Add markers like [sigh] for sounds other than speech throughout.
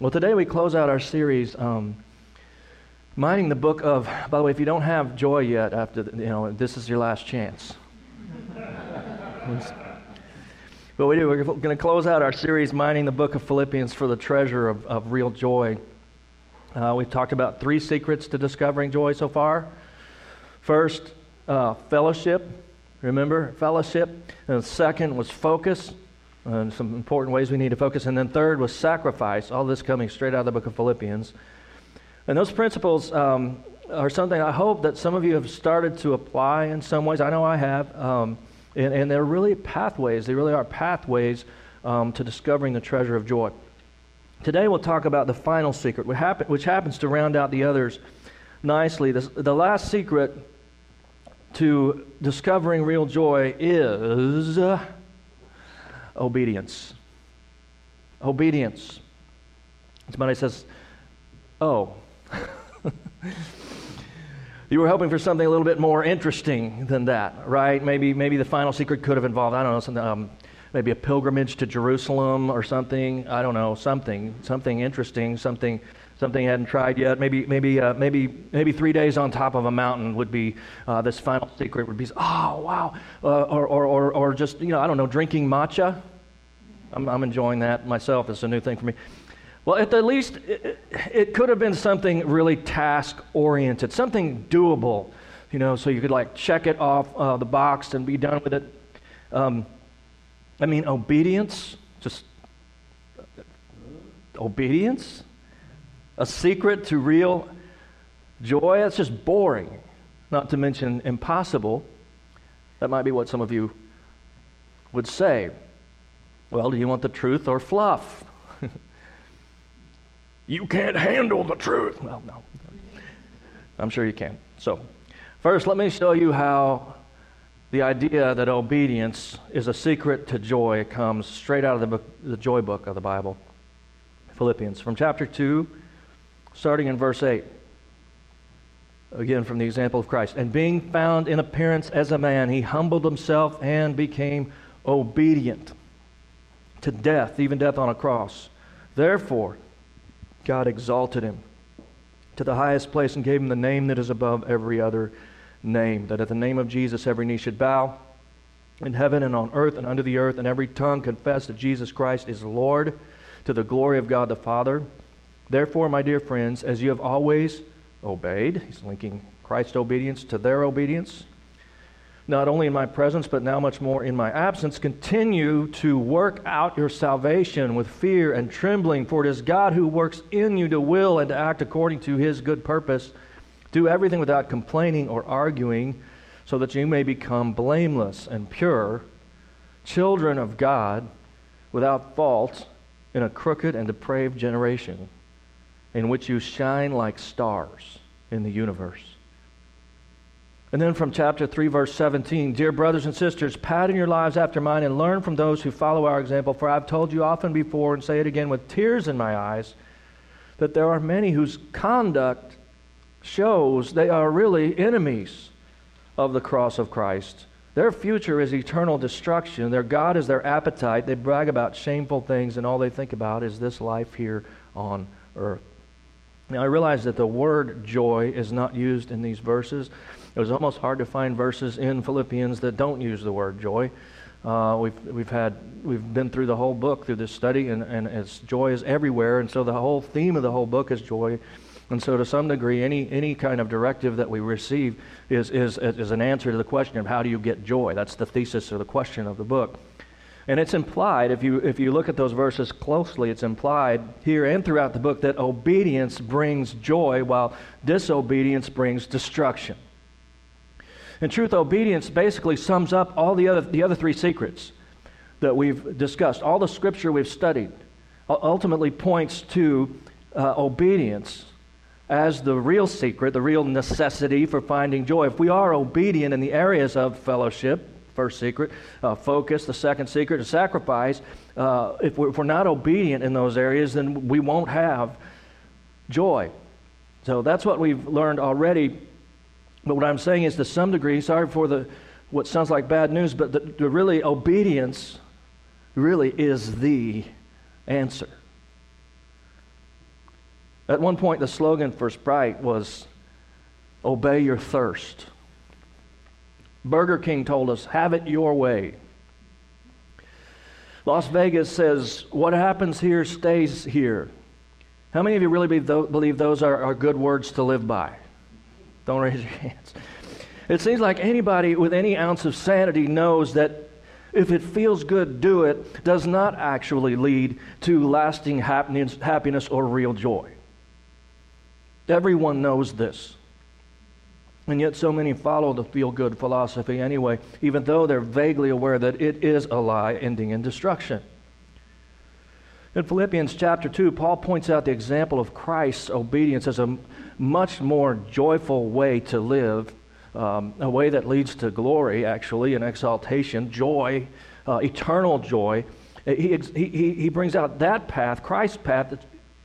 Well, today we close out our series, um, mining the book of. By the way, if you don't have joy yet, after you know, this is your last chance. [laughs] but we do. We're going to close out our series, mining the book of Philippians for the treasure of, of real joy. Uh, we've talked about three secrets to discovering joy so far. First, uh, fellowship. Remember, fellowship. And the second was focus. And some important ways we need to focus. And then third was sacrifice. All this coming straight out of the book of Philippians. And those principles um, are something I hope that some of you have started to apply in some ways. I know I have. Um, and, and, they're really pathways. They really are pathways um, to discovering the treasure of joy. Today we'll talk about the final secret, which, happen, which happens to round out the others nicely. The last secret to discovering real joy is uh, obedience. Obedience. Somebody says, Oh. [laughs] you were hoping for something a little bit more interesting than that, right? Maybe, maybe the final secret could have involved, I don't know, something, um, maybe a pilgrimage to Jerusalem or something. I don't know, something, something interesting, something something I hadn't tried yet. Maybe, maybe, uh, maybe, maybe three days on top of a mountain would be uh, this final secret. Would be, oh wow, uh, or, or, or, or just you know, I don't know, drinking matcha. I'm, I'm enjoying that myself. It's a new thing for me. Well, at the least, it, it could have been something really task oriented, something doable, you know, so you could like check it off uh, the box and be done with it. Um, I mean, obedience, just obedience a secret to real joy. That's just boring, not to mention impossible. That might be what some of you would say. Well, do you want the truth or fluff? [laughs] you can't handle the truth. Well, no. I'm sure you can. So, first, let me show you how the idea that obedience is a secret to joy comes straight out of the, book, the joy book of the Bible. Philippians, from chapter 2 starting in verse 8. Again, from the example of Christ. And being found in appearance as a man, he humbled himself and became obedient to death, even death on a cross. Therefore, God exalted him to the highest place and gave him the name that is above every other name, that at the name of Jesus every knee should bow in heaven and on earth and under the earth, and every tongue confess that Jesus Christ is Lord to the glory of God the Father. Therefore, my dear friends, as you have always obeyed, he's linking Christ's obedience to their obedience, not only in my presence, but now much more in my absence, continue to work out your salvation with fear and trembling, for it is God who works in you to will and to act according to his good purpose. Do everything without complaining or arguing, so that you may become blameless and pure, children of God, without fault, in a crooked and depraved generation in which you shine like stars in the universe. And then from chapter 3, verse 17 Dear brothers and sisters, pattern your lives after mine and learn from those who follow our example. For I've told you often before and say it again with tears in my eyes that there are many whose conduct shows they are really enemies of the cross of Christ. Their future is eternal destruction. Their God is their appetite. They brag about shameful things, and all they think about is this life here on earth. Now, I realize that the word joy is not used in these verses. It was almost hard to find verses in Philippians that don't use the word joy. Uh, we've, we've, had, we've been through the whole book through this study, and, and it's, joy is everywhere. And so the whole theme of the whole book is joy. And so, to some degree, any, any kind of directive that we receive is, is, is an answer to the question of how do you get joy. That's the thesis or the question of the book. And it's implied, if you, if you look at those verses closely, it's implied here and throughout the book that obedience brings joy while disobedience brings destruction. In truth, obedience basically sums up all the other, the other three secrets that we've discussed. All the scripture we've studied ultimately points to uh, obedience as the real secret, the real necessity for finding joy. If we are obedient in the areas of fellowship, first secret. Uh, focus, the second secret, is sacrifice. Uh, if, we're, if we're not obedient in those areas, then we won't have joy. So that's what we've learned already. But what I'm saying is, to some degree, sorry for the what sounds like bad news, but the, the really obedience really is the answer. At one point, the slogan for Sprite was Obey your thirst. Burger King told us, Have it your way. Las Vegas says, What happens here stays here. How many of you really believe those are, are good words to live by? Don't raise your [laughs] hands. It seems like anybody with any ounce of sanity knows that if it feels good, do it, does not actually lead to lasting happiness, happiness or real joy. Everyone knows this. And yet, so many follow the feel good philosophy anyway, even though they're vaguely aware that it is a lie ending in destruction. In Philippians chapter 2, Paul points out the example of Christ's obedience as a much more joyful way to live um, a way that leads to glory, actually, and exaltation, joy, uh, eternal joy. He, he, he brings out that path, Christ's path,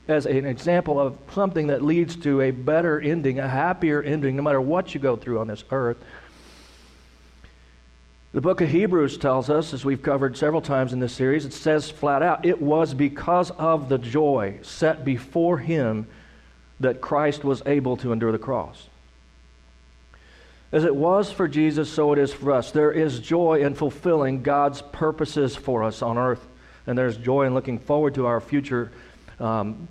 as an example of something that leads to a better ending, a happier ending, no matter what you go through on this earth. The book of Hebrews tells us, as we've covered several times in this series, it says flat out, it was because of the joy set before him that Christ was able to endure the cross. As it was for Jesus, so it is for us. There is joy in fulfilling God's purposes for us on earth, and there's joy in looking forward to our future um,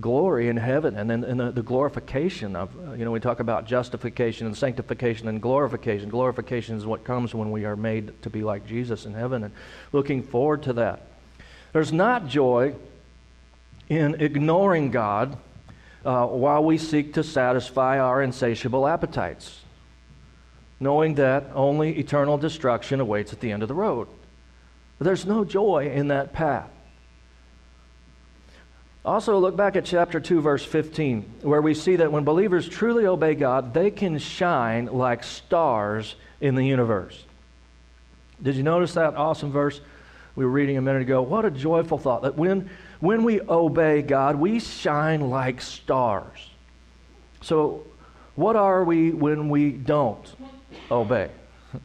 glory in heaven and then the, the, glorification of, uh, you know, we talk about justification and sanctification and glorification. Glorification is what comes when we are made to be like Jesus in heaven, and looking forward to that. There's not joy in ignoring God uh, while we seek to satisfy our insatiable appetites knowing that only eternal destruction awaits at the end of the road. There's no joy in that path. Also, look back at chapter 2, verse 15, where we see that when believers truly obey God, they can shine like stars in the universe. Did you notice that awesome verse we were reading a minute ago? What a joyful thought that when, when we obey God, we shine like stars. So, what are we when we don't? obey. [laughs]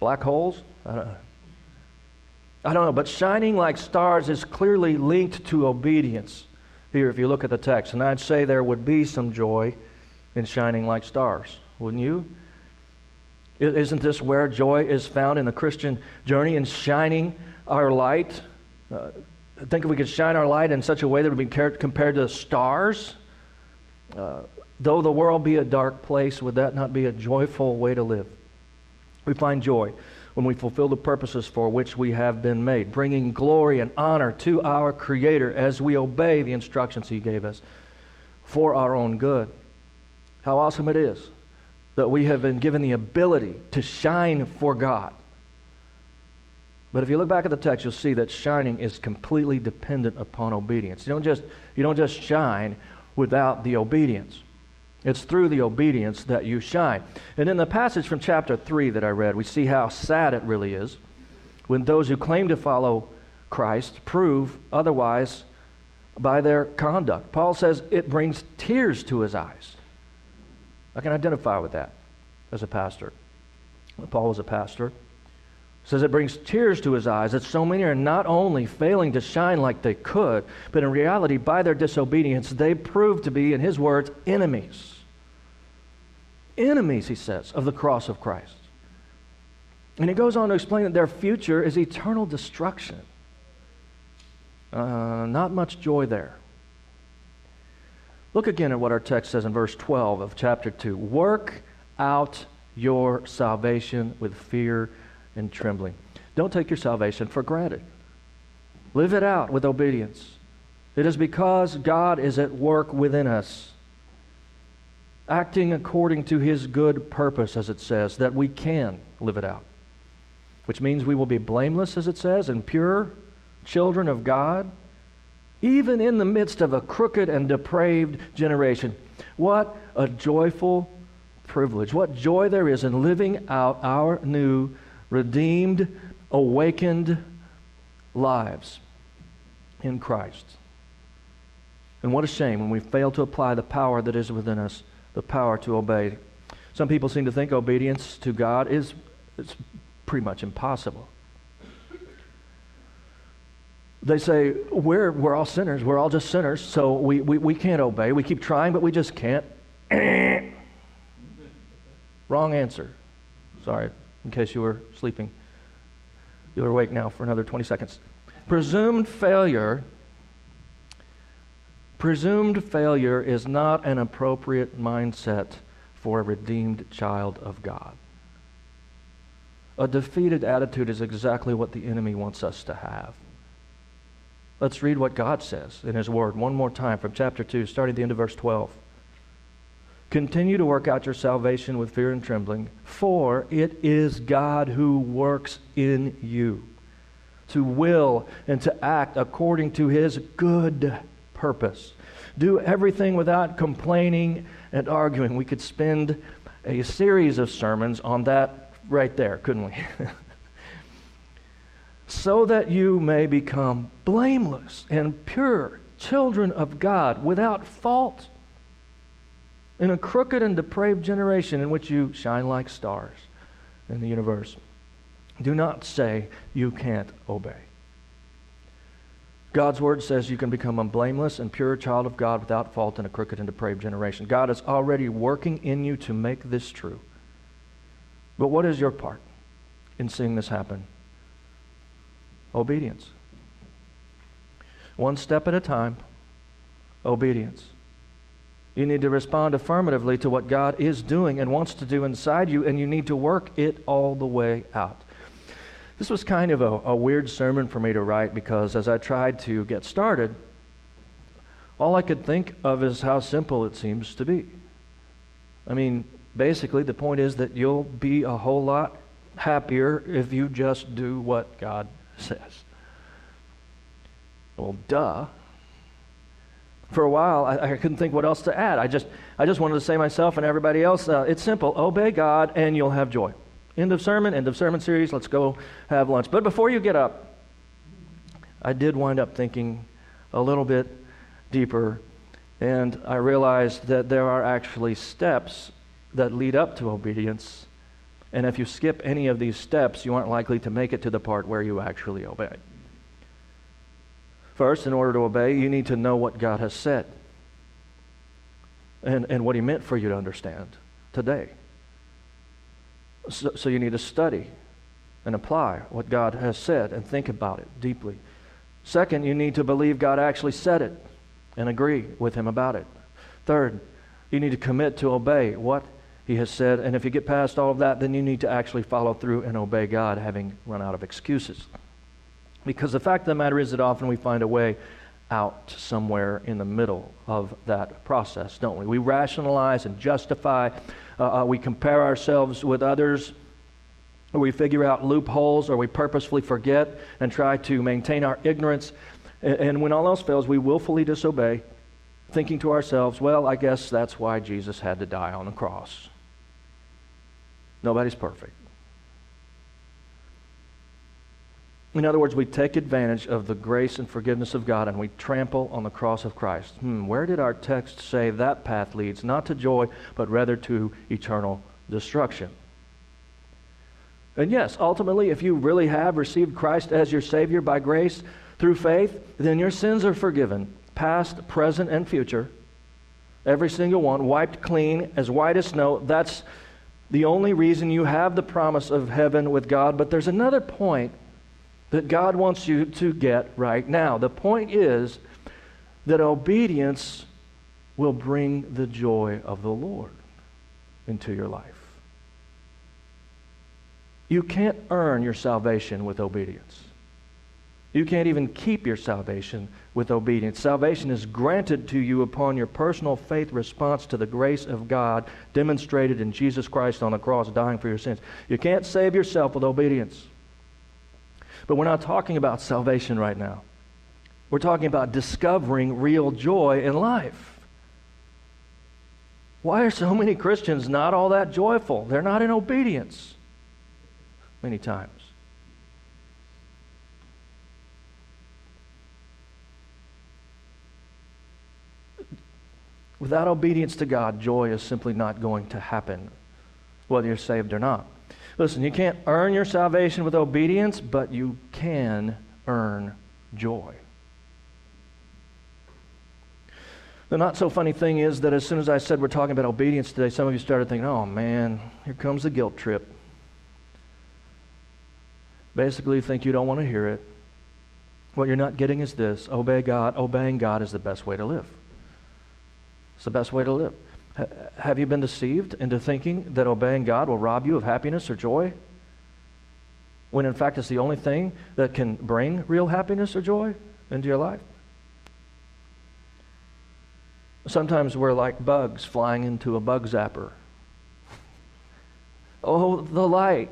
Black holes? I don't know. I don't know, but shining like stars is clearly linked to obedience here if you look at the text. And I'd say there would be some joy in shining like stars, wouldn't you? Isn't this where joy is found in the Christian journey in shining our light? Uh, I think if we could shine our light in such a way that would be compared to stars, uh, Though the world be a dark place, would that not be a joyful way to live? We find joy when we fulfill the purposes for which we have been made, bringing glory and honor to our Creator as we obey the instructions He gave us for our own good. How awesome it is that we have been given the ability to shine for God. But if you look back at the text, you'll see that shining is completely dependent upon obedience. You don't just, you don't just shine without the obedience. It's through the obedience that you shine. And in the passage from chapter 3 that I read, we see how sad it really is when those who claim to follow Christ prove otherwise by their conduct. Paul says it brings tears to his eyes. I can identify with that as a pastor. Paul was a pastor says it brings tears to his eyes that so many are not only failing to shine like they could, but in reality, by their disobedience, they prove to be, in his words, enemies. Enemies, he says, of the cross of Christ. And he goes on to explain that their future is eternal destruction. Uh, not much joy there. Look again at what our text says in verse 12 of chapter 2. Work out your salvation with fear and trembling. Don't take your salvation for granted. Live it out with obedience. It is because God is at work within us, acting according to his good purpose, as it says, that we can live it out. Which means we will be blameless, as it says, and pure children of God, even in the midst of a crooked and depraved generation. What a joyful privilege. What joy there is in living out our new redeemed, awakened lives in Christ. And what a shame when we fail to apply the power that is within us, the power to obey. Some people seem to think obedience to God is it's pretty much impossible. they say, we're, we're all sinners. We're all just sinners, so we, we, we can't obey. We keep trying, but we just can't. [coughs] Wrong answer. Sorry, in case you were sleeping. You're awake now for another 20 seconds. Presumed failure. Presumed failure is not an appropriate mindset for a redeemed child of God. A defeated attitude is exactly what the enemy wants us to have. Let's read what God says in His Word one more time from chapter 2, starting at the end of verse 12. Continue to work out your salvation with fear and trembling, for it is God who works in you to will and to act according to His good purpose. Do everything without complaining and arguing. We could spend a series of sermons on that right there, couldn't we? [laughs] so that you may become blameless and pure, children of God, without fault, in a crooked and depraved generation in which you shine like stars in the universe. Do not say you can't obey. God's word says you can become a blameless and pure child of God without fault in a crooked and depraved generation. God is already working in you to make this true. But what is your part in seeing this happen? Obedience. One step at a time, obedience. You need to respond affirmatively to what God is doing and wants to do inside you, and you need to work it all the way out. This was kind of a, a weird sermon for me to write because as I tried to get started, all I could think of is how simple it seems to be. I mean, basically, the point is that you'll be a whole lot happier if you just do what God says. Well, duh. For a while, I, I couldn't think what else to add. I just, I just wanted to say myself and everybody else, uh, it's simple. Obey God and you'll have joy. End of sermon, end of sermon series. Let's go have lunch. But before you get up, I did wind up thinking a little bit deeper, and I realized that there are actually steps that lead up to obedience. And if you skip any of these steps, you aren't likely to make it to the part where you actually obey. First, in order to obey, you need to know what God has said and, and what He meant for you to understand today. So, so you need to study and apply what God has said and think about it deeply. Second, you need to believe God actually said it and agree with Him about it. Third, you need to commit to obey what He has said. And if you get past all of that, then you need to actually follow through and obey God, having run out of excuses. Because the fact of the matter is that often we find a way out somewhere in the middle of that process, don't we? We rationalize and justify uh, uh, we compare ourselves with others, we figure out loopholes, or we purposefully forget and try to maintain our ignorance. And when all else fails, we willfully disobey, thinking to ourselves, well, I guess that's why Jesus had to die on the cross. Nobody's perfect. In other words, we take advantage of the grace and forgiveness of God and we trample on the cross of Christ. Hmm, where did our text say that path leads? Not to joy, but rather to eternal destruction. And yes, ultimately, if you really have received Christ as your Savior by grace through faith, then your sins are forgiven, past, present, and future. Every single one, wiped clean, as white as snow. That's the only reason you have the promise of heaven with God. But there's another point that God wants you to get right now. The point is that obedience will bring the joy of the Lord into your life. You can't earn your salvation with obedience. You can't even keep your salvation with obedience. Salvation is granted to you upon your personal faith response to the grace of God demonstrated in Jesus Christ on the cross, dying for your sins. You can't save yourself with obedience. But we're not talking about salvation right now. We're talking about discovering real joy in life. Why are so many Christians not all that joyful? They're not in obedience many times. Without obedience to God, joy is simply not going to happen, whether you're saved or not. Listen, you can't earn your salvation with obedience, but you can earn joy. The not so funny thing is that as soon as I said we're talking about obedience today, some of you started thinking, oh man, here comes the guilt trip. Basically, you think you don't want to hear it. What you're not getting is this obey God. Obeying God is the best way to live. It's the best way to live. Have you been deceived into thinking that obeying God will rob you of happiness or joy? When in fact it's the only thing that can bring real happiness or joy into your life? Sometimes we're like bugs flying into a bug zapper. [laughs] oh, the light.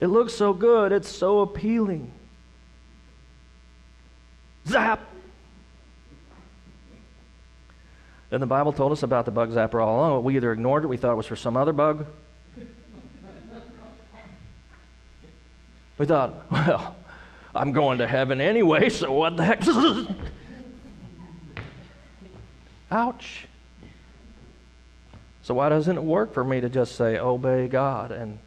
It looks so good, it's so appealing. Zap! And the Bible told us about the bug zapper all along. We either ignored it, we thought it was for some other bug. we thought, well, I'm going to heaven anyway, so what the heck? [laughs] Ouch. So, why doesn't it work for me to just say, obey God and,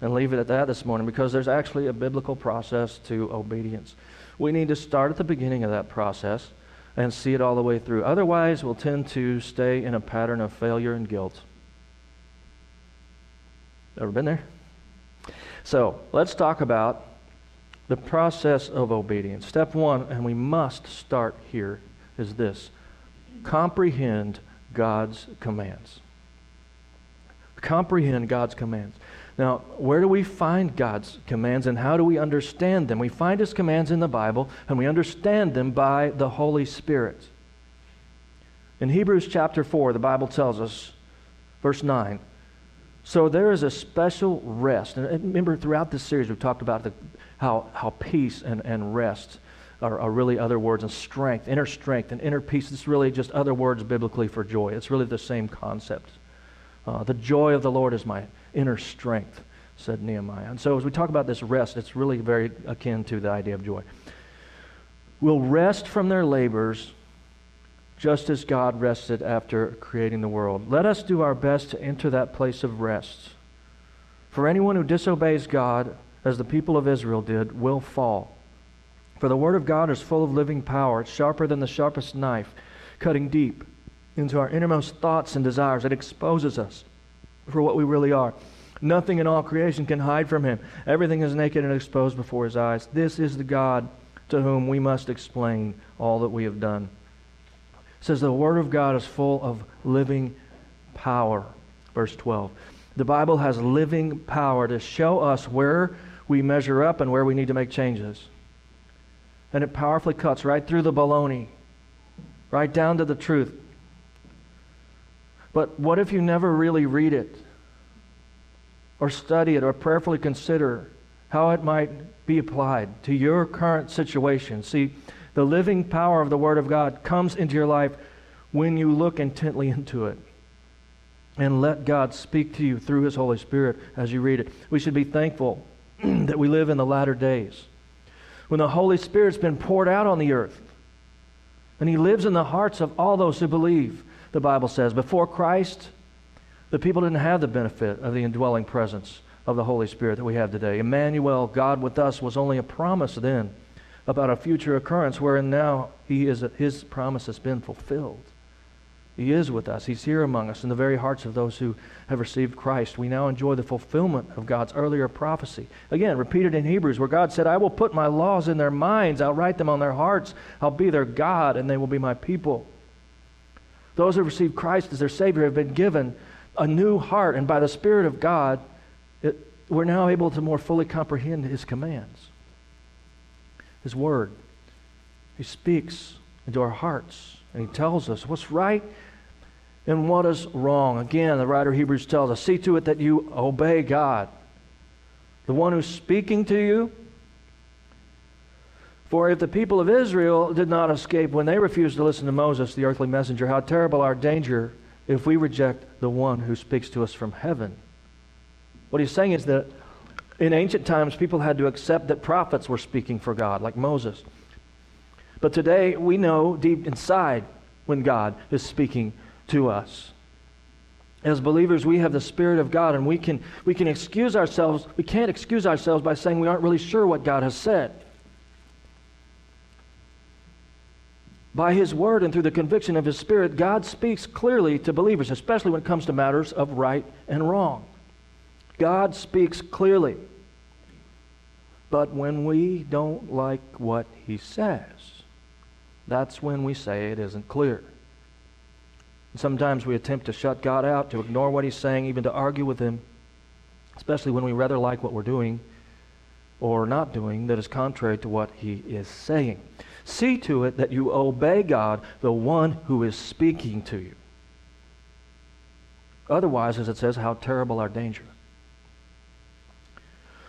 and leave it at that this morning? Because there's actually a biblical process to obedience. We need to start at the beginning of that process and see it all the way through. Otherwise, we'll tend to stay in a pattern of failure and guilt. Ever been there? So, let's talk about the process of obedience. Step one, and we must start here, is this comprehend God's commands. Comprehend God's commands. Now, where do we find God's commands and how do we understand them? We find His commands in the Bible and we understand them by the Holy Spirit. In Hebrews chapter 4, the Bible tells us, verse 9, so there is a special rest. And remember, throughout this series, we've talked about the, how, how peace and, and rest are, are, really other words, and strength, inner strength, and inner peace. It's really just other words biblically for joy. It's really the same concept. Uh, the joy of the Lord is my inner strength, said Nehemiah. And so as we talk about this rest, it's really very akin to the idea of joy. Will rest from their labors just as God rested after creating the world. Let us do our best to enter that place of rest. For anyone who disobeys God, as the people of Israel did, will fall. For the Word of God is full of living power. It's sharper than the sharpest knife, cutting deep into our innermost thoughts and desires. It exposes us for what we really are. Nothing in all creation can hide from Him. Everything is naked and exposed before His eyes. This is the God to whom we must explain all that we have done. It says the Word of God is full of living power. Verse 12. The Bible has living power to show us where we measure up and where we need to make changes and it powerfully cuts right through the baloney, right down to the truth. But what if you never really read it, or study it, or prayerfully consider how it might be applied to your current situation? See, the living power of the Word of God comes into your life when you look intently into it and let God speak to you through His Holy Spirit as you read it. We should be thankful [clears throat] that we live in the latter days when the Holy Spirit's been poured out on the earth. And He lives in the hearts of all those who believe, the Bible says. Before Christ, the people didn't have the benefit of the indwelling presence of the Holy Spirit that we have today. Emmanuel, God with us, was only a promise then about a future occurrence wherein now he is, his promise has been fulfilled. He is with us. He's here among us in the very hearts of those who have received Christ. We now enjoy the fulfillment of God's earlier prophecy. Again, repeated in Hebrews, where God said, I will put my laws in their minds, I'll write them on their hearts, I'll be their God, and they will be my people. Those who received Christ as their Savior have been given a new heart, and by the Spirit of God, it, we're now able to more fully comprehend His commands, His Word. He speaks into our hearts. And he tells us what's right and what is wrong. Again, the writer of Hebrews tells us see to it that you obey God, the one who's speaking to you. For if the people of Israel did not escape when they refused to listen to Moses, the earthly messenger, how terrible our danger if we reject the one who speaks to us from heaven. What he's saying is that in ancient times, people had to accept that prophets were speaking for God, like Moses. But today, we know deep inside when God is speaking to us. As believers, we have the Spirit of God, and we can, we can excuse ourselves. We can't excuse ourselves by saying we aren't really sure what God has said. By His Word and through the conviction of His Spirit, God speaks clearly to believers, especially when it comes to matters of right and wrong. God speaks clearly. But when we don't like what He says, that's when we say it isn't clear. Sometimes we attempt to shut God out, to ignore what He's saying, even to argue with Him, especially when we rather like what we're doing or not doing that is contrary to what He is saying. See to it that you obey God, the one who is speaking to you. Otherwise, as it says, how terrible our danger.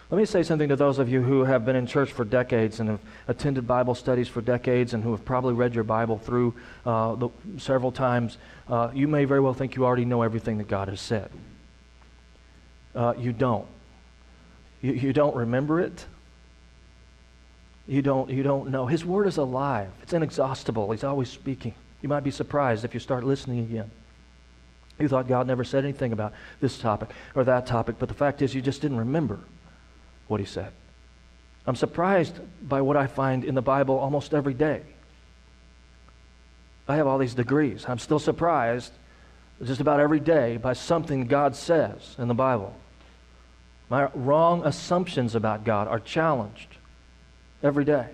Let me say something to those of you who have been in church for decades and have attended Bible studies for decades and who have probably read your Bible through uh, the, several times. Uh, you may very well think you already know everything that God has said. Uh, you don't. You, you don't remember it. You don't, you don't know. His word is alive, it's inexhaustible. He's always speaking. You might be surprised if you start listening again. You thought God never said anything about this topic or that topic, but the fact is, you just didn't remember what he said. I'm surprised by what I find in the Bible almost every day. I have all these degrees. I'm still surprised just about every day by something God says in the Bible. My wrong assumptions about God are challenged every day.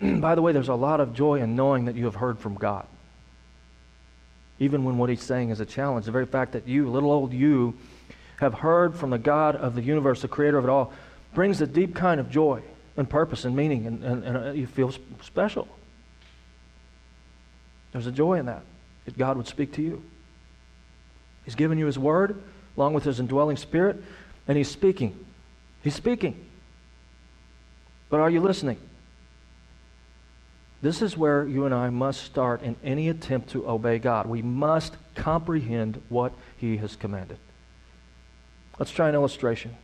[clears throat] by the way, there's a lot of joy in knowing that you have heard from God. Even when what he's saying is a challenge. The very fact that you, little old you, have heard from the God of the universe, the creator of it all, brings a deep kind of joy and purpose and meaning, and, and, and uh, you feel special. There's a joy in that, that God would speak to you. He's given you His Word along with His indwelling Spirit, and He's speaking. He's speaking. But are you listening? This is where you and I must start in any attempt to obey God. We must comprehend what He has commanded. Let's try an illustration.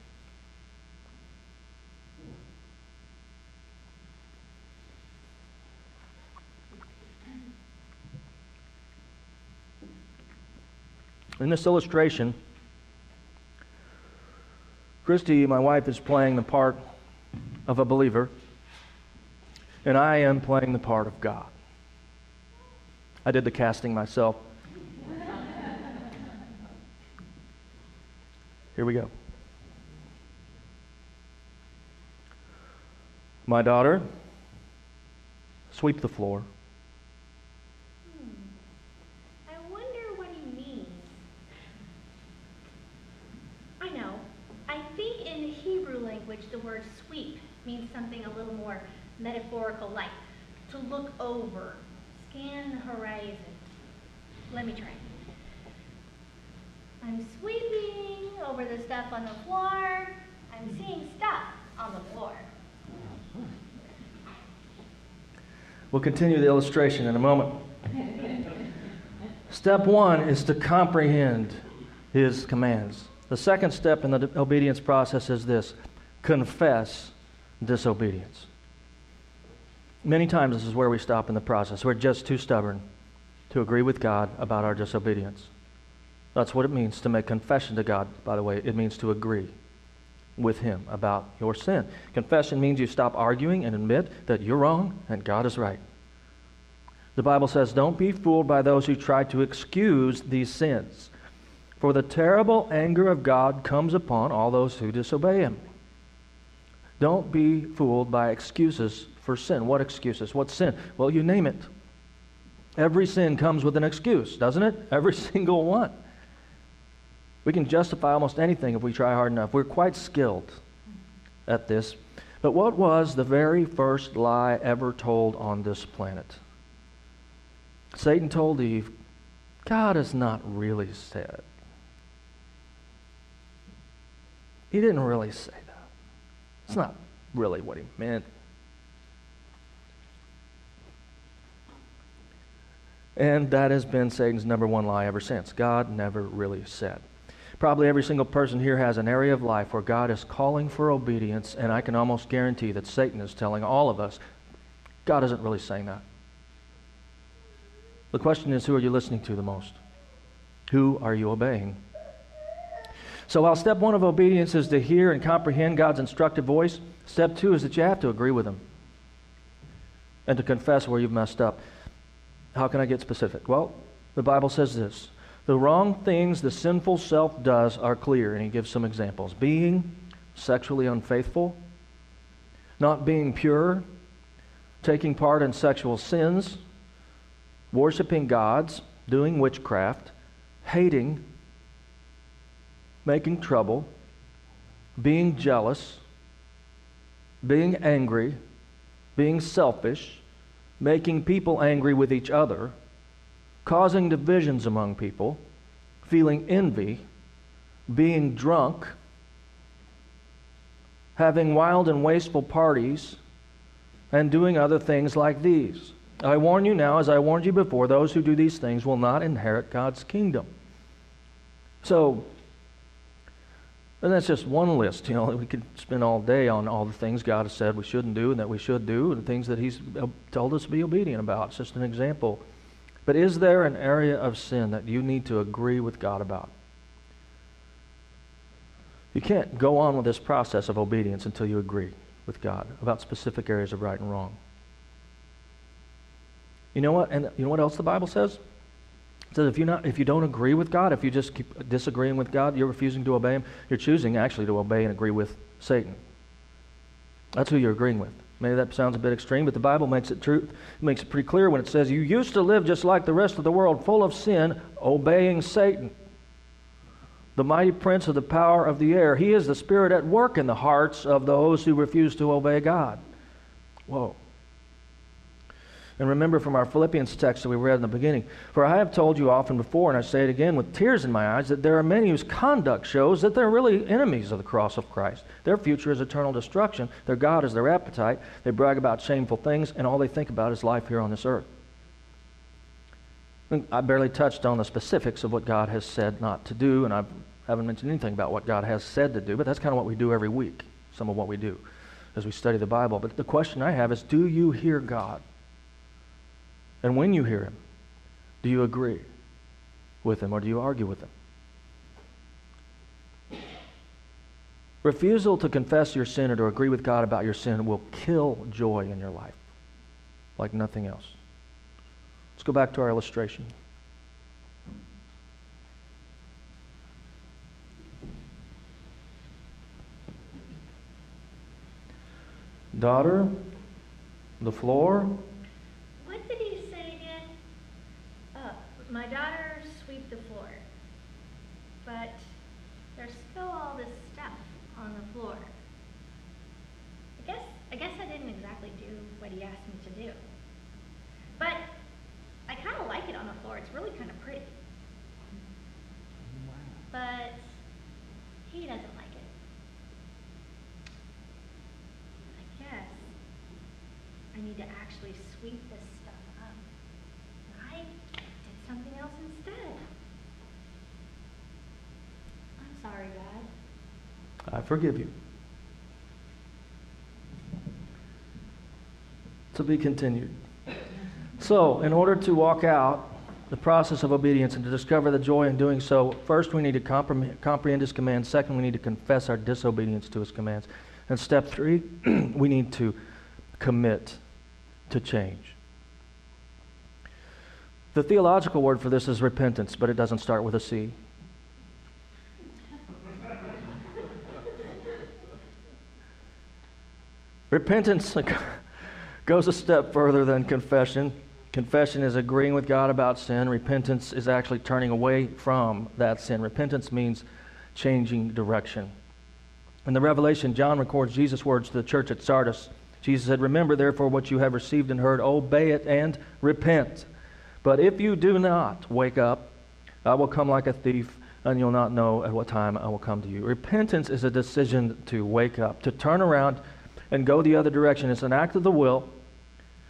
In this illustration, Christy, my wife, is playing the part of a believer, and I am playing the part of God. I did the casting myself. Here we go. My daughter, sweep the floor. Hmm. I wonder what he means. I know. I think in the Hebrew language the word means something a little more metaphorical, like to look over, scan the horizon. Let me try. I'm sweeping over the stuff on the floor. I'm seeing stuff on the floor. We'll continue the illustration in a moment. step one is to comprehend his commands. The second step in the obedience process is this confess disobedience. Many times, this is where we stop in the process. We're just too stubborn to agree with God about our disobedience. That's what it means to make confession to God, by the way. It means to agree with Him about your sin. Confession means you stop arguing and admit that you're wrong and God is right. The Bible says, Don't be fooled by those who try to excuse these sins, for the terrible anger of God comes upon all those who disobey Him. Don't be fooled by excuses for sin. What excuses? What sin? Well, you name it. Every sin comes with an excuse, doesn't it? [laughs] Every single one. We can justify almost anything if we try hard enough. We're quite skilled at this. But what was the very first lie ever told on this planet? Satan told Eve, God has not really said. He didn't really say. It's not really what he meant. And that has been Satan's number one lie ever since. God never really said. Probably every single person here has an area of life where God is calling for obedience, and I can almost guarantee that Satan is telling all of us, God isn't really saying that. The question is, who are you listening to the most? Who are you obeying? So, while step one of obedience is to hear and comprehend God's instructive voice, step two is that you have to agree with Him. and to confess where you've messed up. How can I get specific? Well, the Bible says this the wrong things the sinful self does are clear, and he gives some examples being sexually unfaithful, not being pure, taking part in sexual sins, worshiping gods, doing witchcraft, hating, making trouble, being jealous, being angry, being selfish, making people angry with each other, causing divisions among people, feeling envy, being drunk, having wild and wasteful parties, and doing other things like these. I warn you now, as I warned you before, those who do these things will not inherit God's kingdom. So, and that's just one list. You know, we could spend all day on all the things God has said we shouldn't do and that we should do, and things that He's uh, told us to be obedient about. It's just an example. But is there an area of sin that you need to agree with God about? You can't go on with this process of obedience until you agree with God about specific areas of right and wrong. You know what? And you know what else the Bible says? Says if you not if you don't agree with God, if you just keep disagreeing with God, you're refusing to obey Him. You're choosing actually to obey and agree with Satan. That's who you're agreeing with. Maybe that sounds a bit extreme, but the Bible makes it true, makes it pretty clear when it says you used to live just like the rest of the world, full of sin, obeying Satan, the mighty prince of the power of the air. He is the spirit at work in the hearts of those who refuse to obey God. Whoa. And remember from our Philippians text that we read in the beginning For I have told you often before, and I say it again with tears in my eyes, that there are many whose conduct shows that they're really enemies of the cross of Christ. Their future is eternal destruction. Their God is their appetite. They brag about shameful things, and all they think about is life here on this earth. I barely touched on the specifics of what God has said not to do, and I haven't mentioned anything about what God has said to do, but that's kind of what we do every week, some of what we do as we study the Bible. But the question I have is do you hear God? And when you hear him, do you agree with him or do you argue with him? Refusal to confess your sin or to agree with God about your sin will kill joy in your life like nothing else. Let's go back to our illustration. Daughter, the floor my daughter sweep the floor, but there's still all this stuff on the floor. I guess I guess I didn't exactly do what he asked me to do. But I kind of like it on the floor. It's really kind of pretty. But he doesn't like it. I guess I need to actually sweep this something else instead. I'm sorry, Dad. I forgive you. To be continued. So, in order to walk out the process of obedience and to discover the joy in doing so, first we need to comprehend His commands. Second, we need to confess our disobedience to His commands. And step three, [clears throat] we need to commit to change. The theological word for this is repentance, but it doesn't start with a C. Repentance [laughs] goes a step further than confession. Confession is agreeing with God about sin. Repentance is actually turning away from that sin. Repentance means changing direction. In the Revelation, John records Jesus' words to the church at Sardis. Jesus said, Remember, therefore, what you have received and heard, obey it and repent. But if you do not wake up, I will come like a thief, and you'll not know at what time I will come to you. Repentance is a decision to wake up, to turn around and go the other direction. It's an act of the will.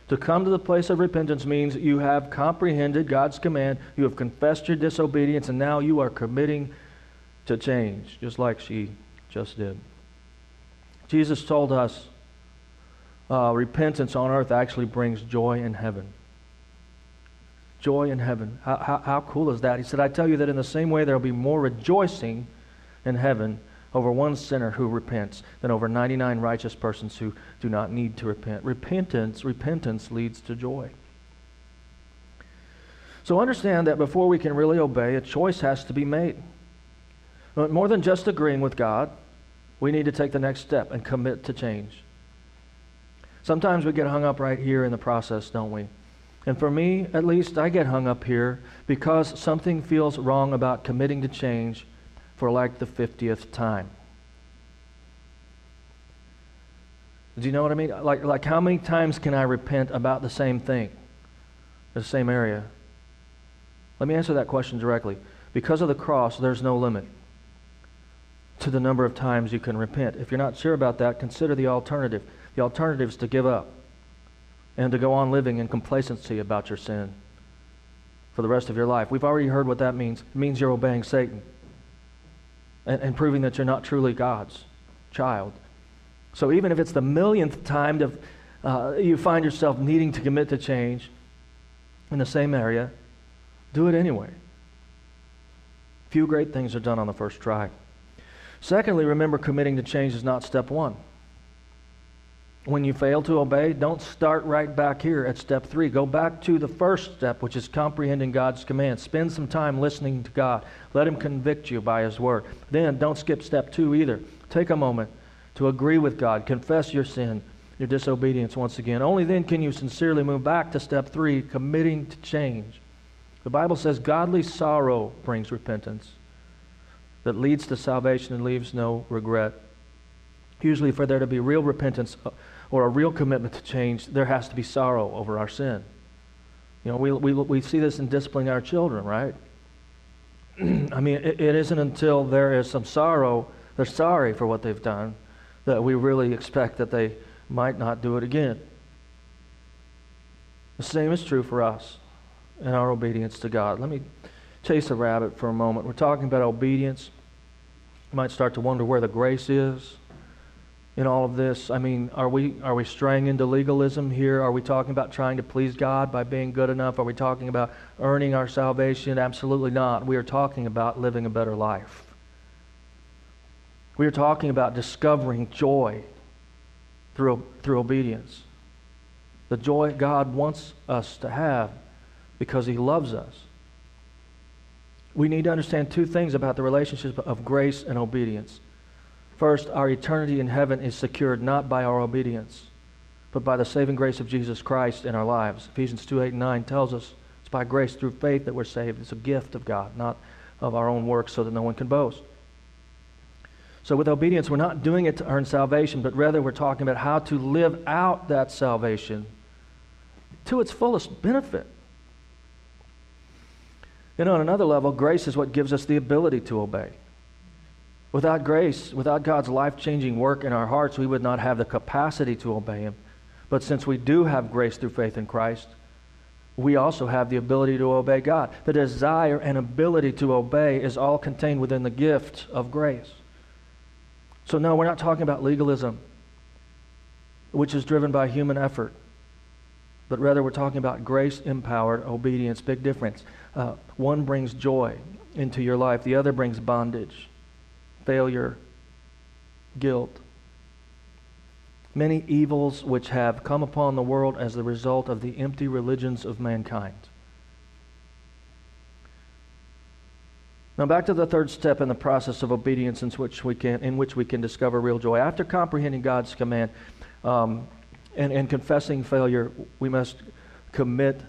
To come to the place of repentance means you have comprehended God's command, you have confessed your disobedience, and now you are committing to change, just like she just did. Jesus told us uh, repentance on earth actually brings joy in heaven joy in heaven. How, how, how, cool is that? He said, I tell you that in the same way there will be more rejoicing in heaven over one sinner who repents than over 99 righteous persons who do not need to repent. Repentance, repentance leads to joy. So understand that before we can really obey, a choice has to be made. More than just agreeing with God, we need to take the next step and commit to change. Sometimes we get hung up right here in the process, don't we? And for me, at least, I get hung up here because something feels wrong about committing to change for like the 50th time. Do you know what I mean? Like, like how many times can I repent about the same thing, the same area? Let me answer that question directly. Because of the cross, there's no limit to the number of times you can repent. If you're not sure about that, consider the alternative. The alternative is to give up and to go on living in complacency about your sin for the rest of your life. We've already heard what that means. It means you're obeying Satan and, and proving that you're not truly God's child. So even if it's the millionth time to, uh, you find yourself needing to commit to change in the same area, do it anyway. Few great things are done on the first try. Secondly, remember committing to change is not step one. When you fail to obey, don't start right back here at step three. Go back to the first step, which is comprehending God's command. Spend some time listening to God. Let Him convict you by His word. Then don't skip step two either. Take a moment to agree with God, confess your sin, your disobedience once again. Only then can you sincerely move back to step three, committing to change. The Bible says godly sorrow brings repentance that leads to salvation and leaves no regret. Usually, for there to be real repentance, or a real commitment to change, there has to be sorrow over our sin. You know, we, we, we see this in disciplining our children, right? [clears throat] I mean, it, it isn't until there is some sorrow, they're sorry for what they've done, that we really expect that they might not do it again. The same is true for us in our obedience to God. Let me chase a rabbit for a moment. We're talking about obedience. You might start to wonder where the grace is in all of this? I mean, are we, are we straying into legalism here? Are we talking about trying to please God by being good enough? Are we talking about earning our salvation? Absolutely not. We are talking about living a better life. We are talking about discovering joy through, through obedience. The joy God wants us to have because He loves us. We need to understand two things about the relationship of grace and obedience. First, our eternity in heaven is secured not by our obedience, but by the saving grace of Jesus Christ in our lives. Ephesians 2 8 and 9 tells us it's by grace through faith that we're saved. It's a gift of God, not of our own works, so that no one can boast. So, with obedience, we're not doing it to earn salvation, but rather we're talking about how to live out that salvation to its fullest benefit. Know, on another level, grace is what gives us the ability to obey. Without grace, without God's life changing work in our hearts, we would not have the capacity to obey Him. But since we do have grace through faith in Christ, we also have the ability to obey God. The desire and ability to obey is all contained within the gift of grace. So, no, we're not talking about legalism, which is driven by human effort, but rather we're talking about grace empowered obedience. Big difference. Uh, one brings joy into your life, the other brings bondage failure, guilt. Many evils which have come upon the world as the result of the empty religions of mankind. Now back to the third step in the process of obedience in which we can, in which we can discover real joy. After comprehending God's command um, and, and confessing failure, we must commit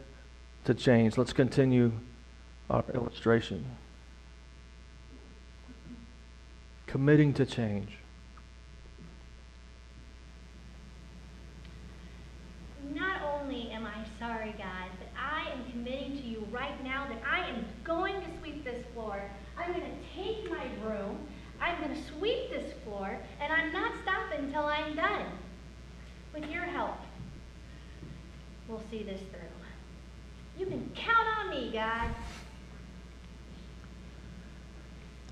to change. Let's continue our illustration committing to change. Not only am I sorry, God, but I am committing to you right now that I am going to sweep this floor. I'm going to take my broom. I'm going to sweep this floor, and I'm not stopping until I'm done. With your help, we'll see this through. You can count on me, God.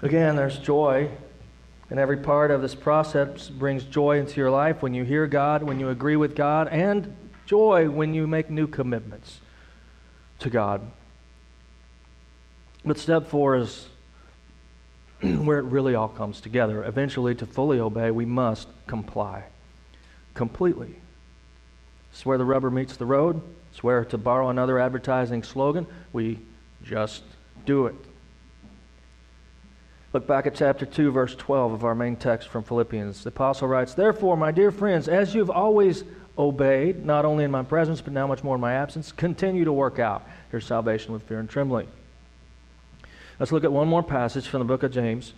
Again, there's joy and every part of this process brings joy into your life when you hear God, when you agree with God, and joy when you make new commitments to God. But step four is [clears throat] where it really all comes together. Eventually, to fully obey, we must comply completely. It's where the rubber meets the road. It's where, to borrow another advertising slogan, we just do it. Look back at chapter 2, verse 12 of our main text from Philippians. The apostle writes, Therefore, my dear friends, as you've always obeyed, not only in my presence, but now much more in my absence, continue to work out your salvation with fear and trembling. Let's look at one more passage from the book of James,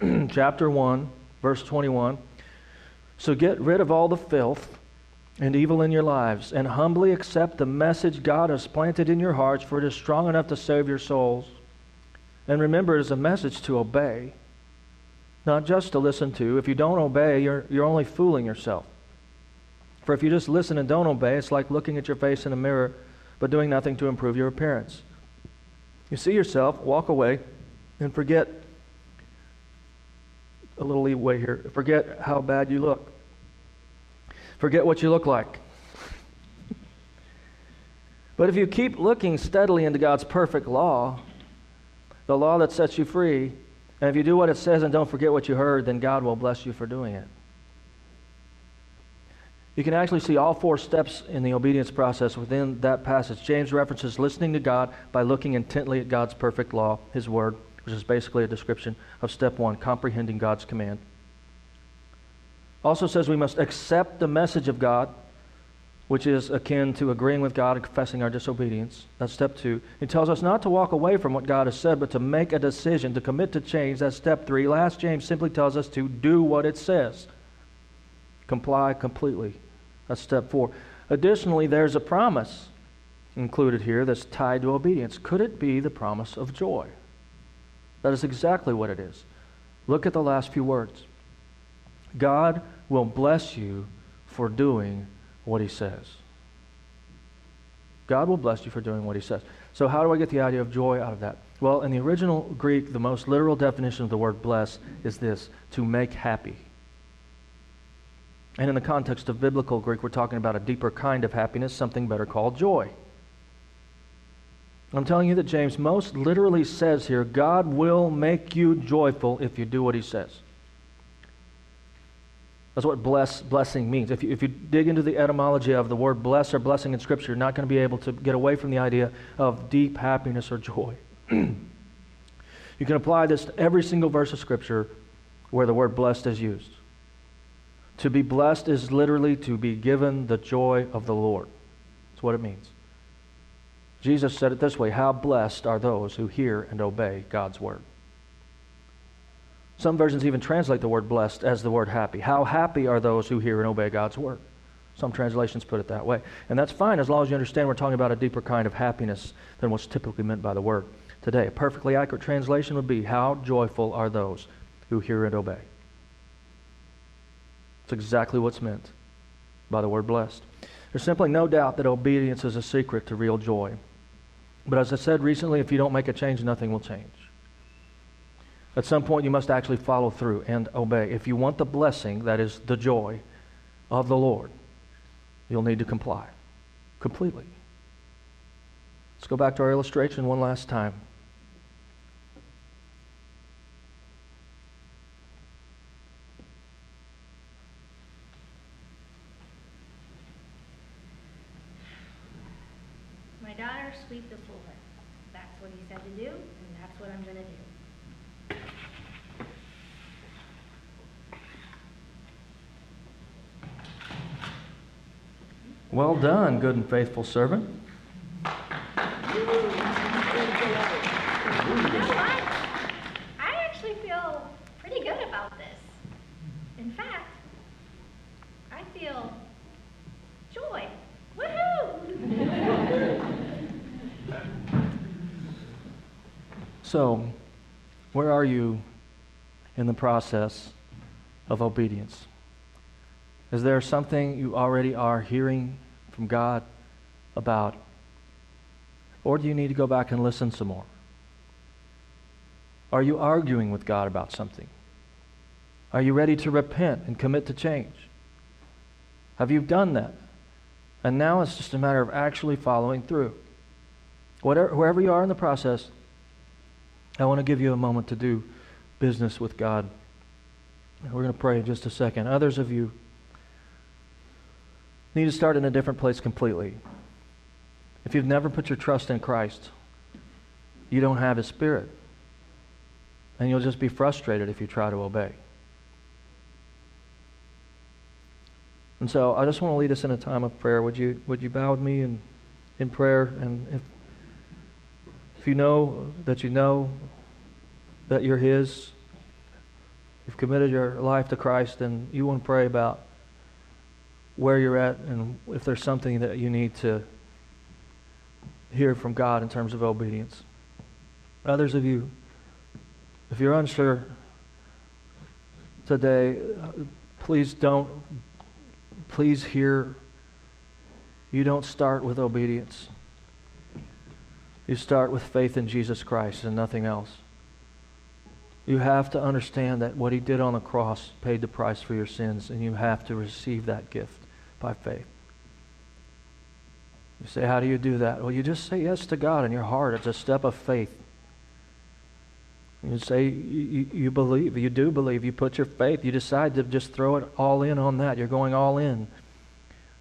[clears throat] chapter 1, verse 21. So get rid of all the filth and evil in your lives, and humbly accept the message God has planted in your hearts, for it is strong enough to save your souls. And remember, it is a message to obey, not just to listen to. If you don't obey, you're, you're only fooling yourself. For if you just listen and don't obey, it's like looking at your face in a mirror, but doing nothing to improve your appearance. You see yourself, walk away, and forget a little leeway here. Forget how bad you look. Forget what you look like. [laughs] But if you keep looking steadily into God's perfect law, the law that sets you free, and if you do what it says and don't forget what you heard, then God will bless you for doing it. You can actually see all four steps in the obedience process within that passage. James references listening to God by looking intently at God's perfect law, His Word, which is basically a description of step one, comprehending God's command. Also says we must accept the message of God, which is akin to agreeing with God and confessing our disobedience. That's step two. He tells us not to walk away from what God has said, but to make a decision, to commit to change. That's step three. Last, James simply tells us to do what it says. Comply completely. That's step four. Additionally, there's a promise included here that's tied to obedience. Could it be the promise of joy? That is exactly what it is. Look at the last few words God will bless you for doing what He says. God will bless you for doing what He says. So, how do I get the idea of joy out of that? Well, in the original Greek, the most literal definition of the word bless is this to make happy. And in the context of biblical Greek, we're talking about a deeper kind of happiness, something better called joy. I'm telling you that James most literally says here God will make you joyful if you do what he says. That's what bless, blessing means. If you, if you dig into the etymology of the word bless or blessing in Scripture, you're not going to be able to get away from the idea of deep happiness or joy. [clears throat] you can apply this to every single verse of Scripture where the word blessed is used. To be blessed is literally to be given the joy of the Lord. That's what it means. Jesus said it this way How blessed are those who hear and obey God's word. Some versions even translate the word blessed as the word happy. How happy are those who hear and obey God's word? Some translations put it that way. And that's fine as long as you understand we're talking about a deeper kind of happiness than what's typically meant by the word today. A perfectly accurate translation would be How joyful are those who hear and obey? It's exactly what's meant by the word blessed. There's simply no doubt that obedience is a secret to real joy. But as I said recently, if you don't make a change, nothing will change. At some point, you must actually follow through and obey. If you want the blessing, that is the joy of the Lord, you'll need to comply completely. Let's go back to our illustration one last time. sweep the floor. That's what he said to do, and that's what I'm going to do. Well done, good and faithful servant. I, I actually feel pretty good about this. In fact, I feel joy. Woohoo! so, where are you in the process of obedience? Is there something you already are hearing from God about? Or do you need to go back and listen some more? Are you arguing with God about something? Are you ready to repent and commit to change? Have you done that? And now it's just a matter of actually following through. Whatever, wherever you are in the process, I want to give you a moment to do business with God. We're going to pray in just a second. Others of you need to start in a different place completely. If you've never put your trust in Christ, you don't have His Spirit. And you'll just be frustrated if you try to obey. And so I just want to lead us in a time of prayer. Would you, would you bow with me in, in prayer? And if, if you know that you know that you're His, you've committed your life to Christ, and you want to pray about where you're at and if there's something that you need to hear from God in terms of obedience. Others of you, if you're unsure today, please don't, please hear, you don't start with obedience. You start with faith in Jesus Christ and nothing else. You have to understand that what he did on the cross paid the price for your sins, and you have to receive that gift by faith. You say, How do you do that? Well, you just say yes to God in your heart. It's a step of faith. You say you, you believe, you do believe, you put your faith, you decide to just throw it all in on that. You're going all in,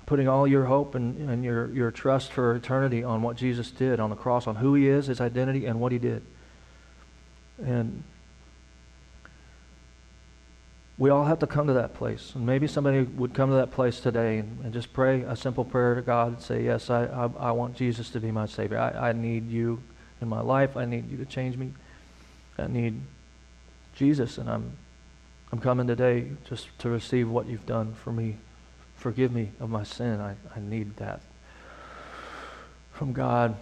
putting all your hope and, and your, your trust for eternity on what Jesus did on the cross, on who he is, his identity, and what he did. And we all have to come to that place. And maybe somebody would come to that place today and, and just pray a simple prayer to God and say, Yes, I, I, I want Jesus to be my Savior. I, I need you in my life. I need you to change me. I need Jesus, and I'm, I'm coming today just to receive what you've done for me. Forgive me of my sin. I, I need that from God.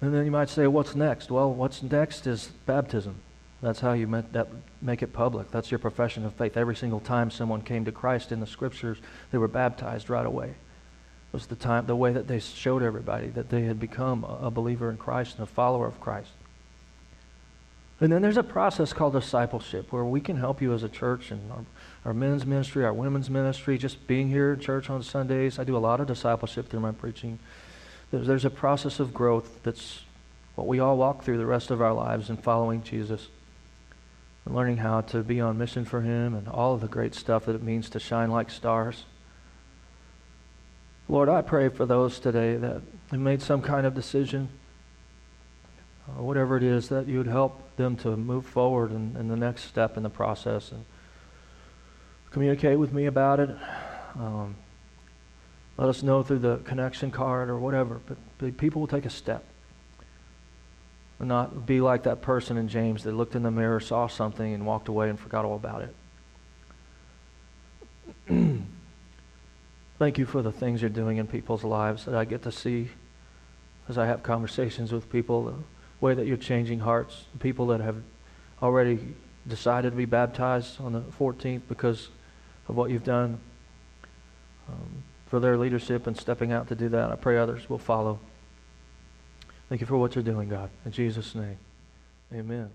And then you might say, what's next? Well, what's next is baptism. That's how you make, that, make it public. That's your profession of faith. Every single time someone came to Christ in the scriptures, they were baptized right away. It was the time, the way that they showed everybody that they had become a, a believer in Christ and a follower of Christ. And then there's a process called discipleship where we can help you as a church and our, our men's ministry, our women's ministry, just being here at church on Sundays. I do a lot of discipleship through my preaching. There's, there's a process of growth that's what we all walk through the rest of our lives in following Jesus and learning how to be on mission for Him and all of the great stuff that it means to shine like stars. Lord, I pray for those today that have made some kind of decision, or whatever it is, that you would help them to move forward in, in the next step in the process and communicate with me about it. Um, let us know through the connection card or whatever. But, but people will take a step not be like that person in James that looked in the mirror, saw something, and walked away and forgot all about it. [clears throat] Thank you for the things you're doing in people's lives that I get to see as I have conversations with people, the way that you're changing hearts, people that have already decided to be baptized on the 14th because of what you've done um, for their leadership and stepping out to do that. I pray others will follow. Thank you for what you're doing, God. In Jesus' name, amen.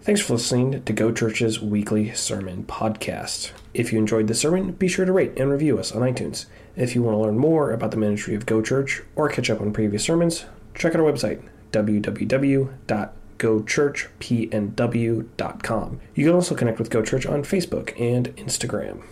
Thanks for listening to Go Church's weekly sermon podcast. If you enjoyed the sermon, be sure to rate and review us on iTunes. If you want to learn more about the ministry of Go Church or catch up on previous sermons, check out our website, www.gochurchpnw.com. You can also connect with Go Church on Facebook and Instagram.